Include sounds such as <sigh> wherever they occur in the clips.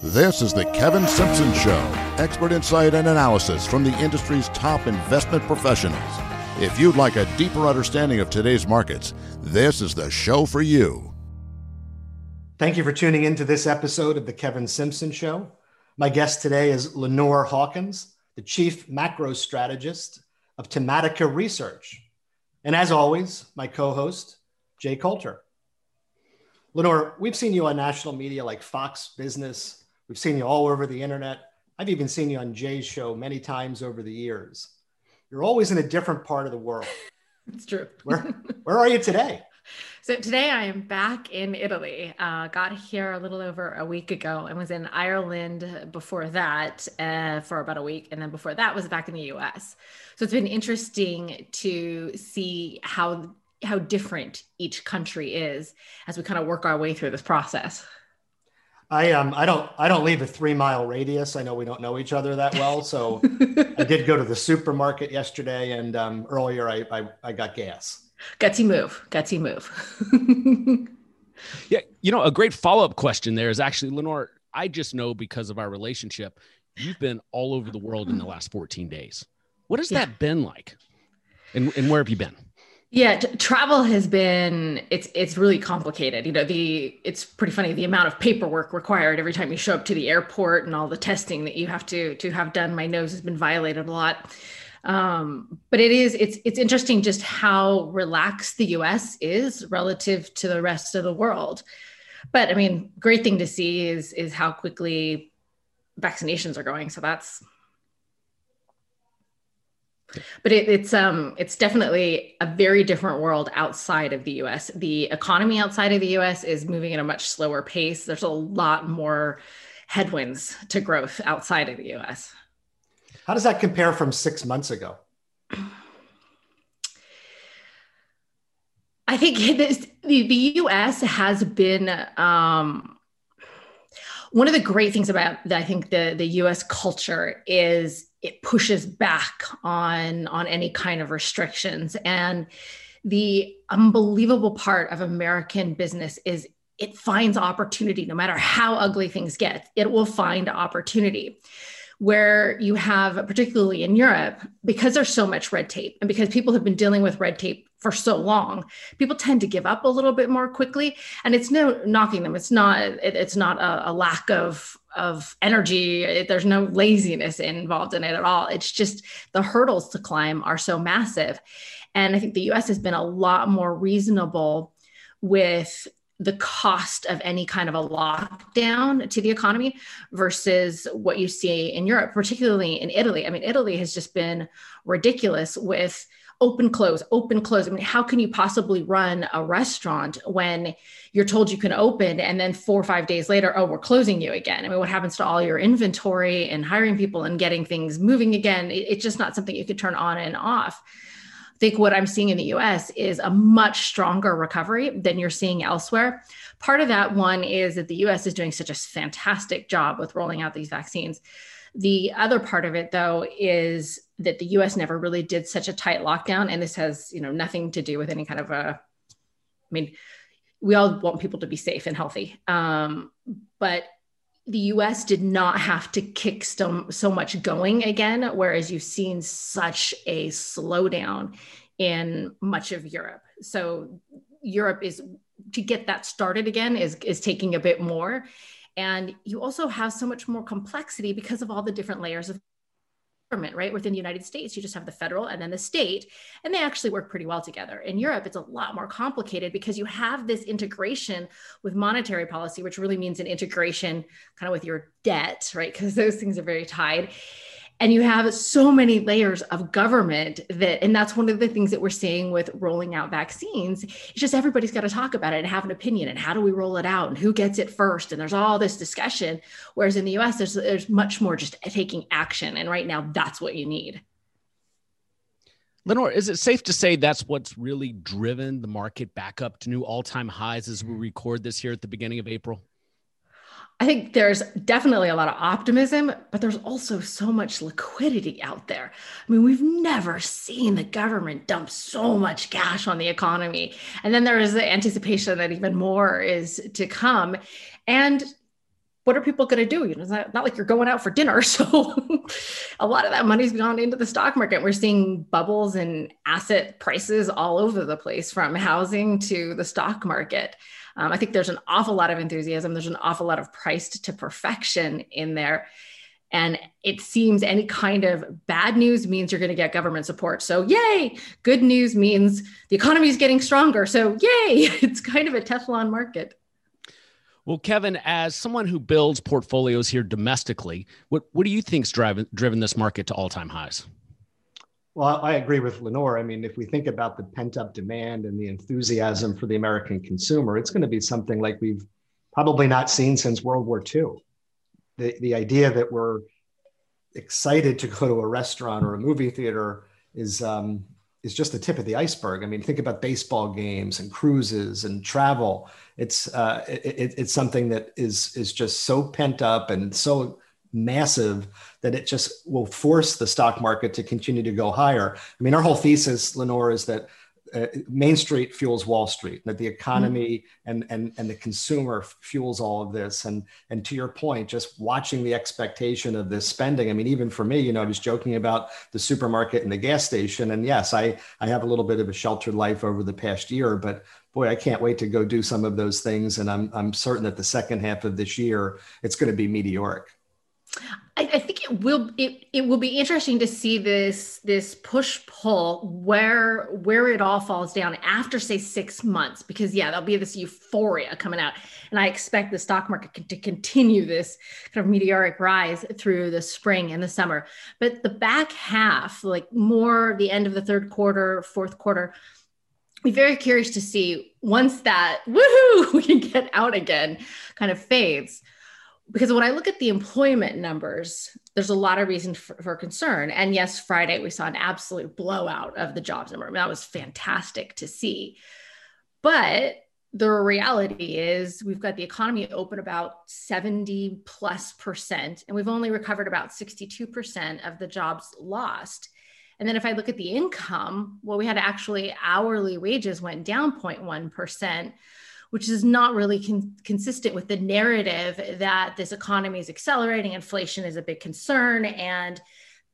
This is the Kevin Simpson Show, expert insight and analysis from the industry's top investment professionals. If you'd like a deeper understanding of today's markets, this is the show for you. Thank you for tuning into this episode of the Kevin Simpson Show. My guest today is Lenore Hawkins, the Chief Macro Strategist of Tematica Research. And as always, my co host, Jay Coulter. Lenore, we've seen you on national media like Fox Business. We've seen you all over the internet. I've even seen you on Jay's show many times over the years. You're always in a different part of the world. <laughs> It's true. Where, where are you today? <laughs> So today I am back in Italy. Uh, got here a little over a week ago and was in Ireland before that uh, for about a week, and then before that was back in the U.S. So it's been interesting to see how how different each country is as we kind of work our way through this process. I um I don't I don't leave a three mile radius. I know we don't know each other that well, so I did go to the supermarket yesterday, and um, earlier I, I I got gas. Gutsy move, gutsy move. <laughs> yeah, you know, a great follow up question there is actually Lenore. I just know because of our relationship, you've been all over the world in the last 14 days. What has yeah. that been like? And, and where have you been? Yeah, t- travel has been it's it's really complicated. You know, the it's pretty funny the amount of paperwork required every time you show up to the airport and all the testing that you have to to have done. My nose has been violated a lot. Um, but it is it's it's interesting just how relaxed the US is relative to the rest of the world. But I mean, great thing to see is is how quickly vaccinations are going. So that's but it, it's um it's definitely a very different world outside of the US. The economy outside of the US is moving at a much slower pace. There's a lot more headwinds to growth outside of the US. How does that compare from 6 months ago? I think this, the, the US has been um one of the great things about I think the the US culture is it pushes back on on any kind of restrictions. And the unbelievable part of american business is it finds opportunity no matter how ugly things get. It will find opportunity where you have particularly in europe because there's so much red tape and because people have been dealing with red tape for so long people tend to give up a little bit more quickly. And it's no knocking them. It's not it, it's not a, a lack of of energy. There's no laziness involved in it at all. It's just the hurdles to climb are so massive. And I think the US has been a lot more reasonable with the cost of any kind of a lockdown to the economy versus what you see in Europe, particularly in Italy. I mean, Italy has just been ridiculous with open close open close i mean how can you possibly run a restaurant when you're told you can open and then four or five days later oh we're closing you again i mean what happens to all your inventory and hiring people and getting things moving again it's just not something you could turn on and off I think what I'm seeing in the US is a much stronger recovery than you're seeing elsewhere. Part of that one is that the US is doing such a fantastic job with rolling out these vaccines. The other part of it, though, is that the US never really did such a tight lockdown. And this has, you know, nothing to do with any kind of a, I mean, we all want people to be safe and healthy. Um, but the US did not have to kick so, so much going again, whereas you've seen such a slowdown in much of Europe. So Europe is to get that started again is, is taking a bit more. And you also have so much more complexity because of all the different layers of government, right? Within the United States, you just have the federal and then the state, and they actually work pretty well together. In Europe, it's a lot more complicated because you have this integration with monetary policy, which really means an integration kind of with your debt, right? Because those things are very tied and you have so many layers of government that and that's one of the things that we're seeing with rolling out vaccines. It's just everybody's got to talk about it and have an opinion and how do we roll it out and who gets it first? And there's all this discussion. Whereas in the us there's, there's much more just taking action. And right now that's what you need. Lenore, is it safe to say that's what's really driven the market back up to new all-time highs as we mm. record this here at the beginning of April? I think there's definitely a lot of optimism, but there's also so much liquidity out there. I mean, we've never seen the government dump so much cash on the economy. And then there is the anticipation that even more is to come. And what are people going to do? You know, it's not, not like you're going out for dinner. <laughs> So a lot of that money's gone into the stock market. We're seeing bubbles and asset prices all over the place from housing to the stock market. Um, I think there's an awful lot of enthusiasm. There's an awful lot of priced to perfection in there. And it seems any kind of bad news means you're going to get government support. So, yay. Good news means the economy is getting stronger. So, yay. <laughs> It's kind of a Teflon market. Well, Kevin, as someone who builds portfolios here domestically, what, what do you think's driving driven this market to all time highs? Well, I agree with Lenore. I mean, if we think about the pent up demand and the enthusiasm for the American consumer, it's going to be something like we've probably not seen since World War II. The, the idea that we're excited to go to a restaurant or a movie theater is, um, is just the tip of the iceberg. I mean, think about baseball games and cruises and travel. It's, uh, it, it's something that is, is just so pent up and so massive that it just will force the stock market to continue to go higher. I mean, our whole thesis, Lenore, is that uh, Main Street fuels Wall Street, that the economy mm-hmm. and, and, and the consumer fuels all of this. And, and to your point, just watching the expectation of this spending. I mean, even for me, you know, I was joking about the supermarket and the gas station. And yes, I, I have a little bit of a sheltered life over the past year, but boy, I can't wait to go do some of those things. And I'm, I'm certain that the second half of this year, it's going to be meteoric. I, I, think will it, it will be interesting to see this this push pull where where it all falls down after say six months because yeah there'll be this euphoria coming out. And I expect the stock market to continue this kind of meteoric rise through the spring and the summer. But the back half like more the end of the third quarter fourth quarter be very curious to see once that <laughs> woohoo we can get out again kind of fades because when I look at the employment numbers, there's a lot of reason for, for, concern. And yes, Friday we saw an absolute blowout of the jobs number. I mean, that was fantastic to see. But the reality is we've got the economy open about 70 plus percent, and we've only recovered about 62% of the jobs lost. And then if I look at the income, well, we had actually hourly wages went down 0.1 percent which is not really con- consistent with the narrative that this economy is accelerating, inflation is a big concern, and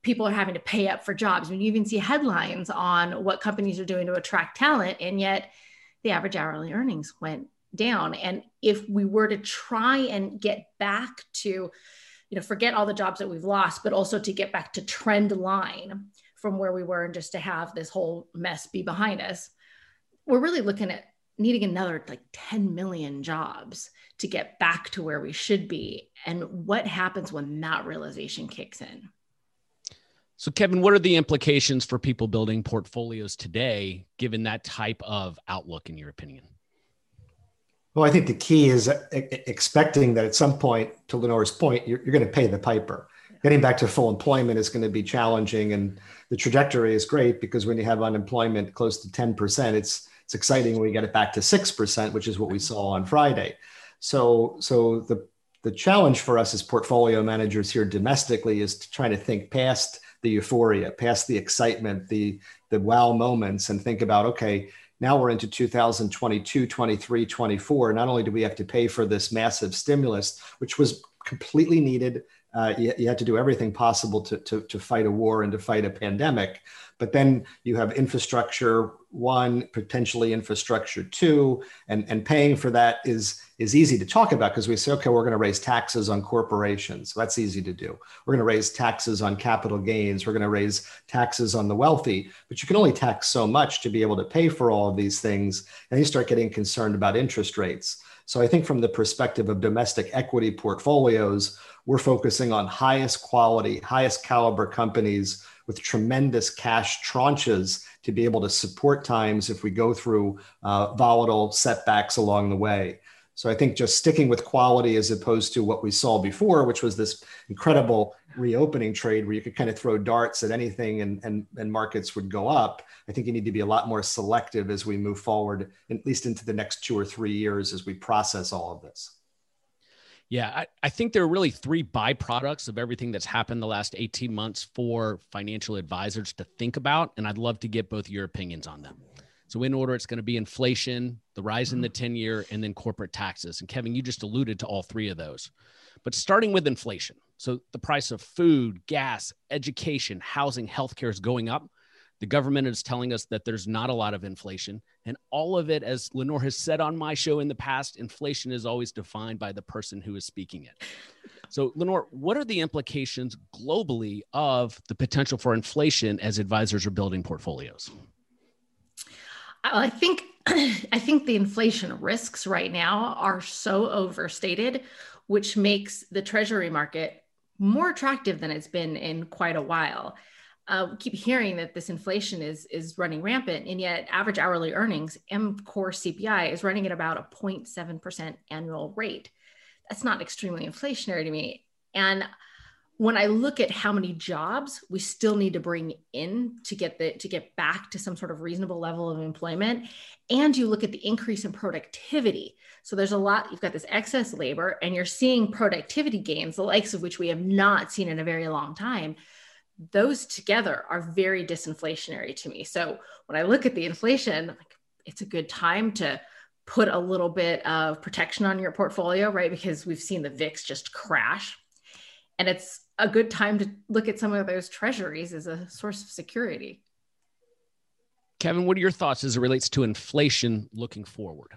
people are having to pay up for jobs. I mean, you even see headlines on what companies are doing to attract talent, and yet the average hourly earnings went down. And if we were to try and get back to, you know, forget all the jobs that we've lost, but also to get back to trend line from where we were and just to have this whole mess be behind us, we're really looking at needing another like 10 million jobs to get back to where we should be. And what happens when that realization kicks in? So kevin what are the implications for people building portfolios today given that type of outlook in your opinion? Well i think the key is uh, expecting that at some point to lenore's point you're, you're going to pay the piper. Getting back to full employment is going to be challenging and the trajectory is great because when you have unemployment close to 10% it's it's exciting when we get it back to 6%, which is what we saw on Friday. So, so the, the challenge for us as portfolio managers here domestically is to try to think past the euphoria, past the excitement, the, the wow moments, and think about, okay, now we're into 2022, 23, 24. Not only do we have to pay for this massive stimulus, which was completely needed, uh, you, you, had to do everything possible to, to, to fight a war and to fight a pandemic. But then you have infrastructure one, potentially infrastructure two, and, and paying for that is, is easy to talk about because we say, okay, we're going to raise taxes on corporations. That's easy to do. We're going to raise taxes on capital gains. We're going to raise taxes on the wealthy. But you can only tax so much to be able to pay for all of these things. And you start getting concerned about interest rates. So I think from the perspective of domestic equity portfolios, we're focusing on highest quality, highest caliber companies with tremendous cash tranches to be able to support times if we go through uh, volatile setbacks along the way. So I think just sticking with quality as opposed to what we saw before, which was this incredible reopening trade where you could kind of throw darts at anything and, and, and markets would go up. I think you need to be a lot more selective as we move forward, at least into the next two or three years as we process all of this. Yeah, I, I think there are really three byproducts of everything that's happened the last 18 months for financial advisors to think about. And I'd love to get both your opinions on them. So, in order, it's going to be inflation, the rise in the mm-hmm. 10 year, and then corporate taxes. And Kevin, you just alluded to all three of those. But starting with inflation, so the price of food, gas, education, housing, healthcare is going up. The government is telling us that there's not a lot of inflation. And all of it, as Lenore has said on my show in the past, inflation is always defined by the person who is speaking it. So, Lenore, what are the implications globally of the potential for inflation as advisors are building portfolios? I think <clears throat> I think the inflation risks right now are so overstated, which makes the treasury market more attractive than it's been in quite a while. Uh, keep hearing that this inflation is is running rampant, and yet average hourly earnings, M core CPI, is running at about a 0.7% annual rate. That's not extremely inflationary to me. And when I look at how many jobs we still need to bring in to get the to get back to some sort of reasonable level of employment, and you look at the increase in productivity. So there's a lot, you've got this excess labor, and you're seeing productivity gains, the likes of which we have not seen in a very long time. Those together are very disinflationary to me. So when I look at the inflation, like, it's a good time to put a little bit of protection on your portfolio, right? Because we've seen the VIX just crash. And it's a good time to look at some of those treasuries as a source of security. Kevin, what are your thoughts as it relates to inflation looking forward?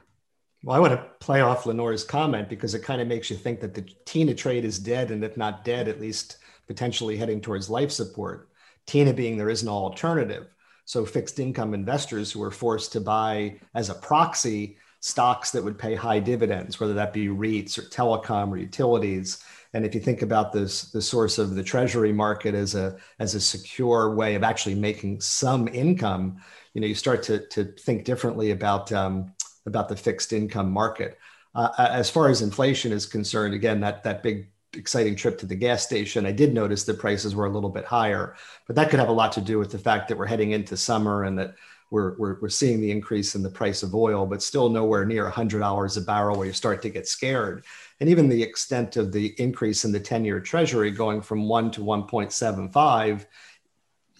Well, I want to play off Lenore's comment because it kind of makes you think that the TINA trade is dead, and if not dead, at least potentially heading towards life support. TINA being there is no alternative. So fixed income investors who are forced to buy as a proxy stocks that would pay high dividends, whether that be REITs or telecom or utilities, and if you think about this, the source of the treasury market as a as a secure way of actually making some income, you know, you start to to think differently about um, about the fixed income market. Uh, as far as inflation is concerned, again, that that big exciting trip to the gas station, I did notice the prices were a little bit higher, but that could have a lot to do with the fact that we're heading into summer and that we're, we're, we're seeing the increase in the price of oil, but still nowhere near $100 a barrel where you start to get scared. And even the extent of the increase in the 10 year treasury going from 1 to 1.75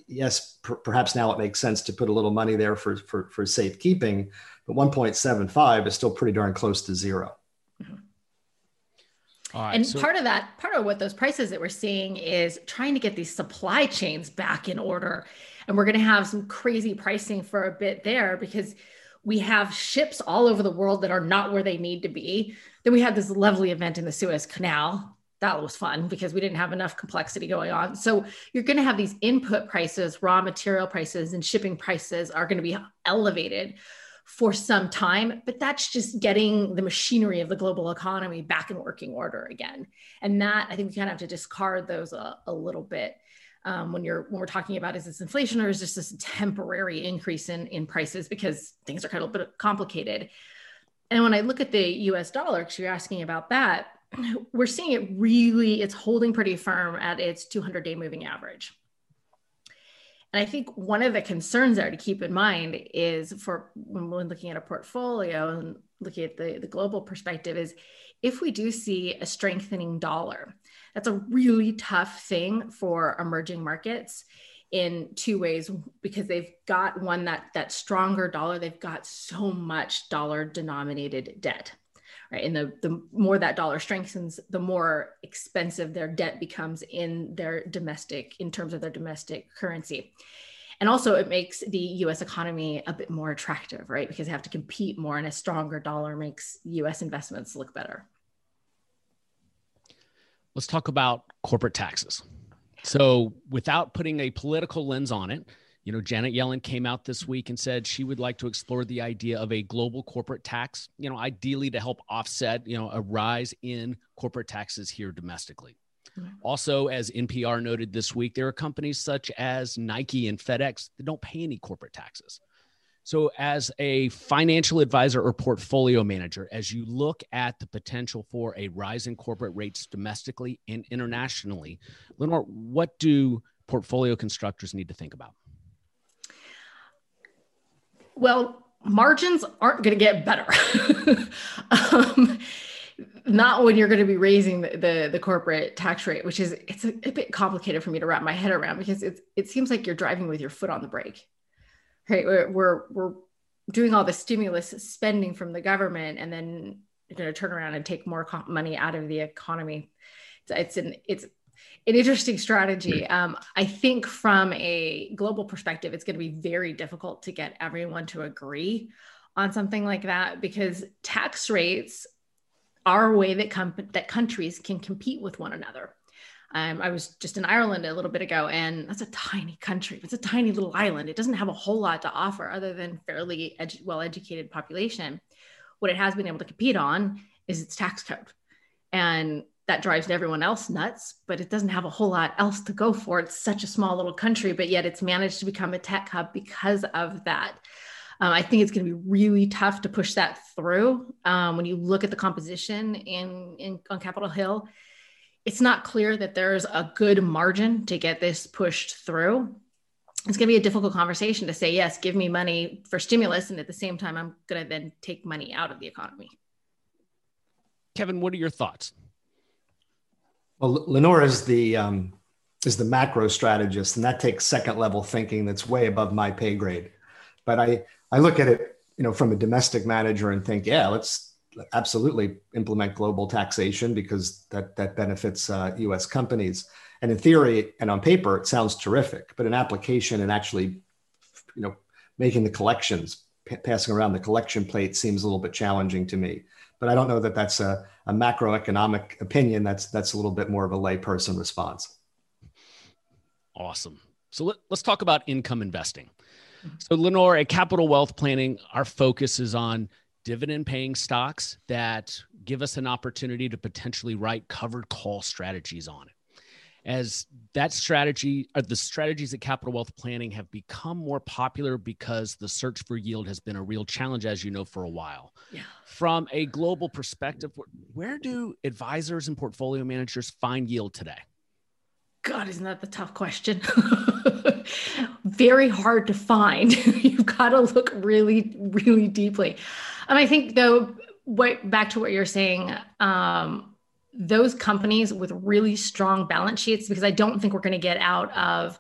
yes per- perhaps now it makes sense to put a little money there for, for, for safekeeping but 1.75 is still pretty darn close to 0 mm-hmm. and so- part of that part of what those prices that we're seeing is trying to get these supply chains back in order and we're going to have some crazy pricing for a bit there because we have ships all over the world that are not where they need to be. Then we had this lovely event in the Suez Canal. That was fun because we didn't have enough complexity going on. So you're going to have these input prices, raw material prices, and shipping prices are going to be elevated for some time, but that's just getting the machinery of the global economy back in working order again. And that I think we kind of have to discard those a, a little bit um, when you're when we're talking about is this inflation or is just this temporary increase in in prices because things are kind of a bit complicated. And when I look at the U.S. dollar, because you're asking about that, we're seeing it really it's holding pretty firm at its 200 day moving average. And I think one of the concerns there to keep in mind is for when looking at a portfolio and looking at the, the global perspective is if we do see a strengthening dollar, that's a really tough thing for emerging markets in two ways because they've got one that that stronger dollar they've got so much dollar denominated debt right? And the the more that dollar strengthens the more expensive their debt becomes in their domestic in terms of their domestic currency. And also it makes the us economy a bit more attractive right? Because they have to compete more and a stronger dollar makes us investments look better. Let's talk about corporate taxes. So, without putting a political lens on it, you know, Janet Yellen came out this week and said she would like to explore the idea of a global corporate tax, you know, ideally to help offset, you know, a rise in corporate taxes here domestically. Mm-hmm. Also, as NPR noted this week, there are companies such as Nike and FedEx that don't pay any corporate taxes. So, as a financial advisor or portfolio manager, as you look at the potential for a rise in corporate rates domestically and internationally, Lenore, what do portfolio constructors need to think about? Well, margins aren't going to get better. <laughs> um, not when you're going to be raising the, the, the corporate tax rate, which is it's a, a, bit complicated for me to wrap my head around because it's, it seems like you're driving with your foot on the brake right we're, we're we're doing all the stimulus spending from the government and then you're going to turn around and take more money out of the economy. It's, it's an it's an interesting strategy. Um, I think from a global perspective, it's going to be very difficult to get everyone to agree on something like that because tax rates are a way that com- that countries can compete with one another. Um, I was just in Ireland a little bit ago, and that's a tiny country. It's a tiny little island. It doesn't have a whole lot to offer other than fairly edu- well-educated population. What it has been able to compete on is its tax code, and that drives everyone else nuts. But it doesn't have a whole lot else to go for. It's such a small little country, but yet it's managed to become a tech hub because of that. Um, I think it's going to be really tough to push that through. Um, when you look at the composition in, in on Capitol Hill, it's not clear that there's a good margin to get this pushed through. It's going to be a difficult conversation to say, yes, give me money for stimulus. And at the same time, I'm going to then take money out of the economy. Kevin, what are your thoughts? Well, Lenore is the um, is the macro strategist, and that takes second level thinking that's way above my pay grade. But I I look at it, you know, from a domestic manager and think, yeah, let's absolutely implement global taxation because that that benefits uh, U.S. companies. And in theory and on paper, it sounds terrific. But in application and actually, you know, making the collections, p- passing around the collection plate seems a little bit challenging to me. But I don't know that that's a, a macroeconomic opinion. That's that's a little bit more of a layperson response. Awesome. So let, let's talk about income investing. So Lenore, at Capital Wealth Planning, our focus is on dividend paying stocks that give us an opportunity to potentially write covered call strategies on it. As that strategy, or the strategies at Capital Wealth Planning have become more popular because the search for yield has been a real challenge, as you know, for a while. Yeah. From a global perspective, where do advisors and portfolio managers find yield today? God, isn't that the tough question? <laughs> Very hard to find. <laughs> You've got to look really, really deeply. And I think though, what back to what you're saying, um, those companies with really strong balance sheets, because I don't think we're going to get out of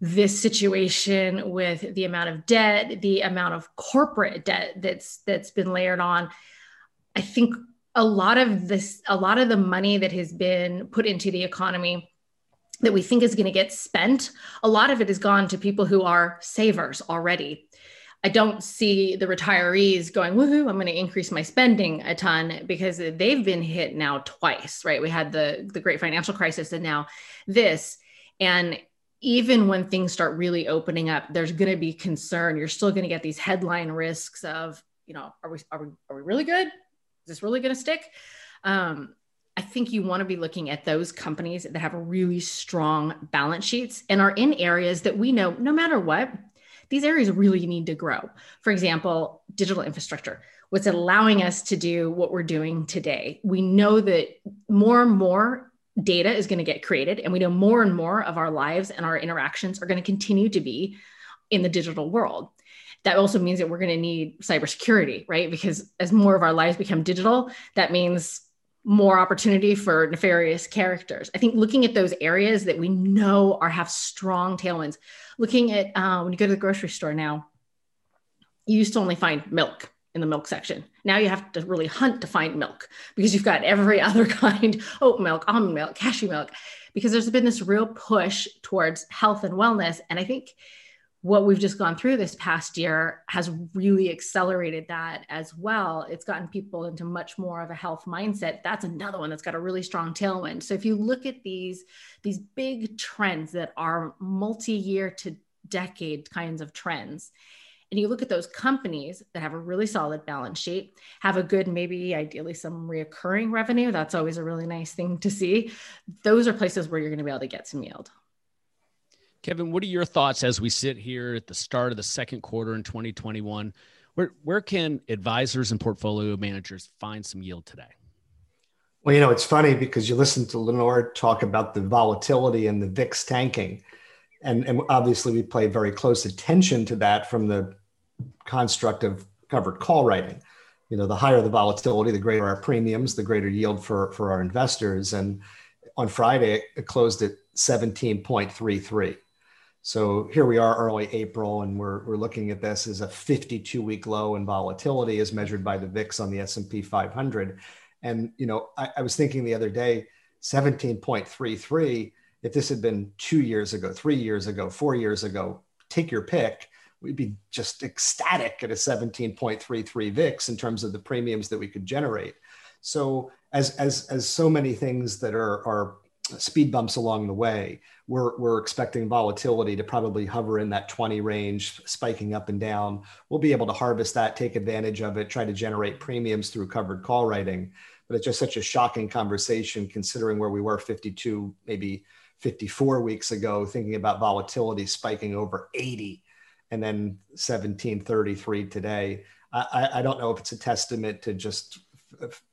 this situation with the amount of debt, the amount of corporate debt that's that's been layered on. I think a lot of this, a lot of the money that has been put into the economy that we think is going to get spent, a lot of it has gone to people who are savers already. I don't see the retirees going, woohoo, I'm going to increase my spending a ton because they've been hit now twice, right? We had the, the great financial crisis and now this. And even when things start really opening up, there's going to be concern. You're still going to get these headline risks of, you know, are we, are we, are we really good? Is this really going to stick? Um, I think you want to be looking at those companies that have really strong balance sheets and are in areas that we know no matter what, these areas really need to grow. For example, digital infrastructure, what's allowing us to do what we're doing today. We know that more and more data is going to get created, and we know more and more of our lives and our interactions are going to continue to be in the digital world. That also means that we're going to need cybersecurity, right? Because as more of our lives become digital, that means more opportunity for nefarious characters. I think looking at those areas that we know are have strong tailwinds. Looking at uh, when you go to the grocery store now, you used to only find milk in the milk section. Now you have to really hunt to find milk because you've got every <laughs> other kind oat milk, almond milk, cashew milk, because there's been this real push towards health and wellness. And I think what we've just gone through this past year has really accelerated that as well. It's gotten people into much more of a health mindset. That's another one that's got a really strong tailwind. So if you look at these these big trends that are multi-year to decade kinds of trends, and you look at those companies that have a really solid balance sheet, have a good, maybe ideally some reoccurring revenue. That's always a really nice thing to see. Those are places where you're going to be able to get some yield. Kevin, what are your thoughts as we sit here at the start of the second quarter in 2021? Where, where can advisors and portfolio managers find some yield today? Well, you know, it's funny because you listen to Lenore talk about the volatility and the VIX tanking. And, and obviously, we pay very close attention to that from the construct of covered call writing. You know, the higher the volatility, the greater our premiums, the greater yield for, for our investors. And on Friday, it closed at 17.33. So here we are early April, and we're, we're looking at this as a 52 week low in volatility as measured by the VIX on the S&P 500. And, you know, I, I was thinking the other day, 17.33, if this had been two years ago, three years ago, four years ago, take your pick, we'd be just ecstatic at a 17.33 VIX in terms of the premiums that we could generate. So as, as, as so many things that are, are speed bumps along the way, we're, we're expecting volatility to probably hover in that 20 range, spiking up and down. We'll be able to harvest that, take advantage of it, try to generate premiums through covered call writing. But it's just such a shocking conversation considering where we were 52, maybe 54 weeks ago, thinking about volatility spiking over 80 and then 1733 today. I, I don't know if it's a testament to just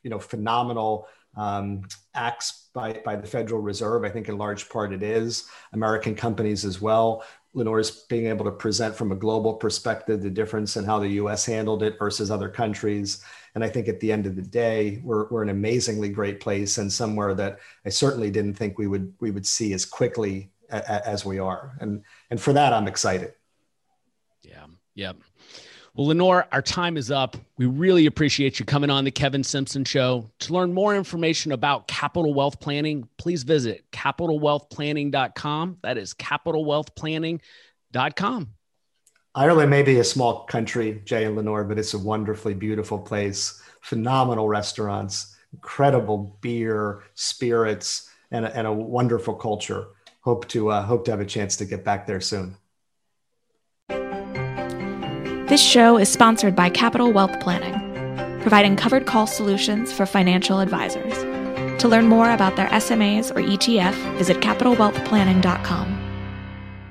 you know phenomenal um, acts by, by the Federal Reserve. I think in large part it is. American companies as well. Lenore's being able to present from a global perspective the difference in how the US handled it versus other countries. And I think at the end of the day, we're, we're an amazingly great place and somewhere that I certainly didn't think we would we would see as quickly a, a, as we are. And and for that, I'm excited. Yeah. Yeah. Well, Lenore, our time is up. We really appreciate you coming on the Kevin Simpson Show. To learn more information about capital wealth planning, please visit capitalwealthplanning.com. That is capitalwealthplanning.com. Ireland may be a small country, Jay and Lenore, but it's a wonderfully beautiful place. Phenomenal restaurants, incredible beer, spirits, and a, and a wonderful culture. Hope to uh, hope to have a chance to get back there soon. This show is sponsored by Capital Wealth Planning, providing covered call solutions for financial advisors. To learn more about their SMAs or ETF, visit capitalwealthplanning.com.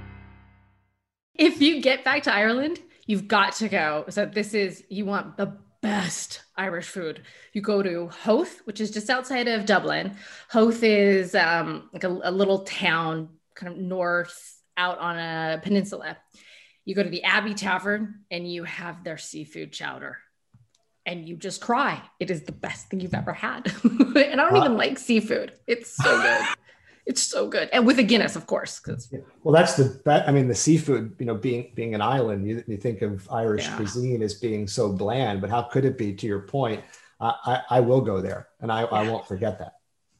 If you get back to Ireland, you've got to go. So, this is, you want the best Irish food. You go to Howth, which is just outside of Dublin. Howth is um, like a, a little town kind of north out on a peninsula you go to the Abbey Tavern and you have their seafood chowder and you just cry. It is the best thing you've ever had. <laughs> and I don't even like seafood. It's so <laughs> good. it's so good. And with a Guinness, of course. Because well, that's the that I mean the seafood, you know, being being an island, you, you think of Irish yeah. cuisine as being so bland, but how could it be to your point? I, I will go there and I, yeah. I won't forget that.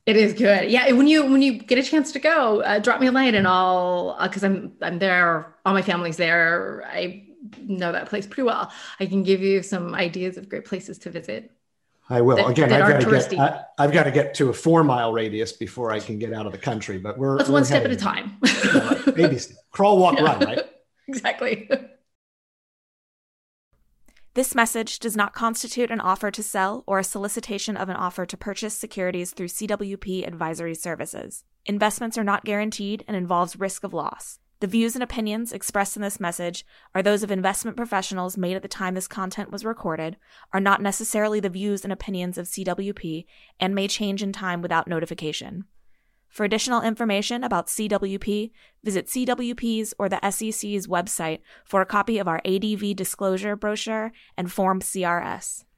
It is good. Yeah. When you when you get a chance to go, uh, drop me a line and I'll because uh, I'm I'm there. All my family's there. I know that place pretty well. I can give you some ideas of great places to visit. I will. That, Again, that I've, got to get, I, have got to get to a four mile radius before I can get out of the country. But we're that's one step at a time. Baby step. Crawl, walk, yeah. run. Right. <laughs> Exactly. This message does not constitute an offer to sell or a solicitation of an offer to purchase securities through CWP Advisory Services. Investments are not guaranteed and involves risk of loss. The views and opinions expressed in this message are those of investment professionals made at the time this content was recorded, are not necessarily the views and opinions of CWP, and may change in time without notification. For additional information about CWP, visit CWP's or the SEC's website for a copy of our ADV disclosure brochure and Form CRS.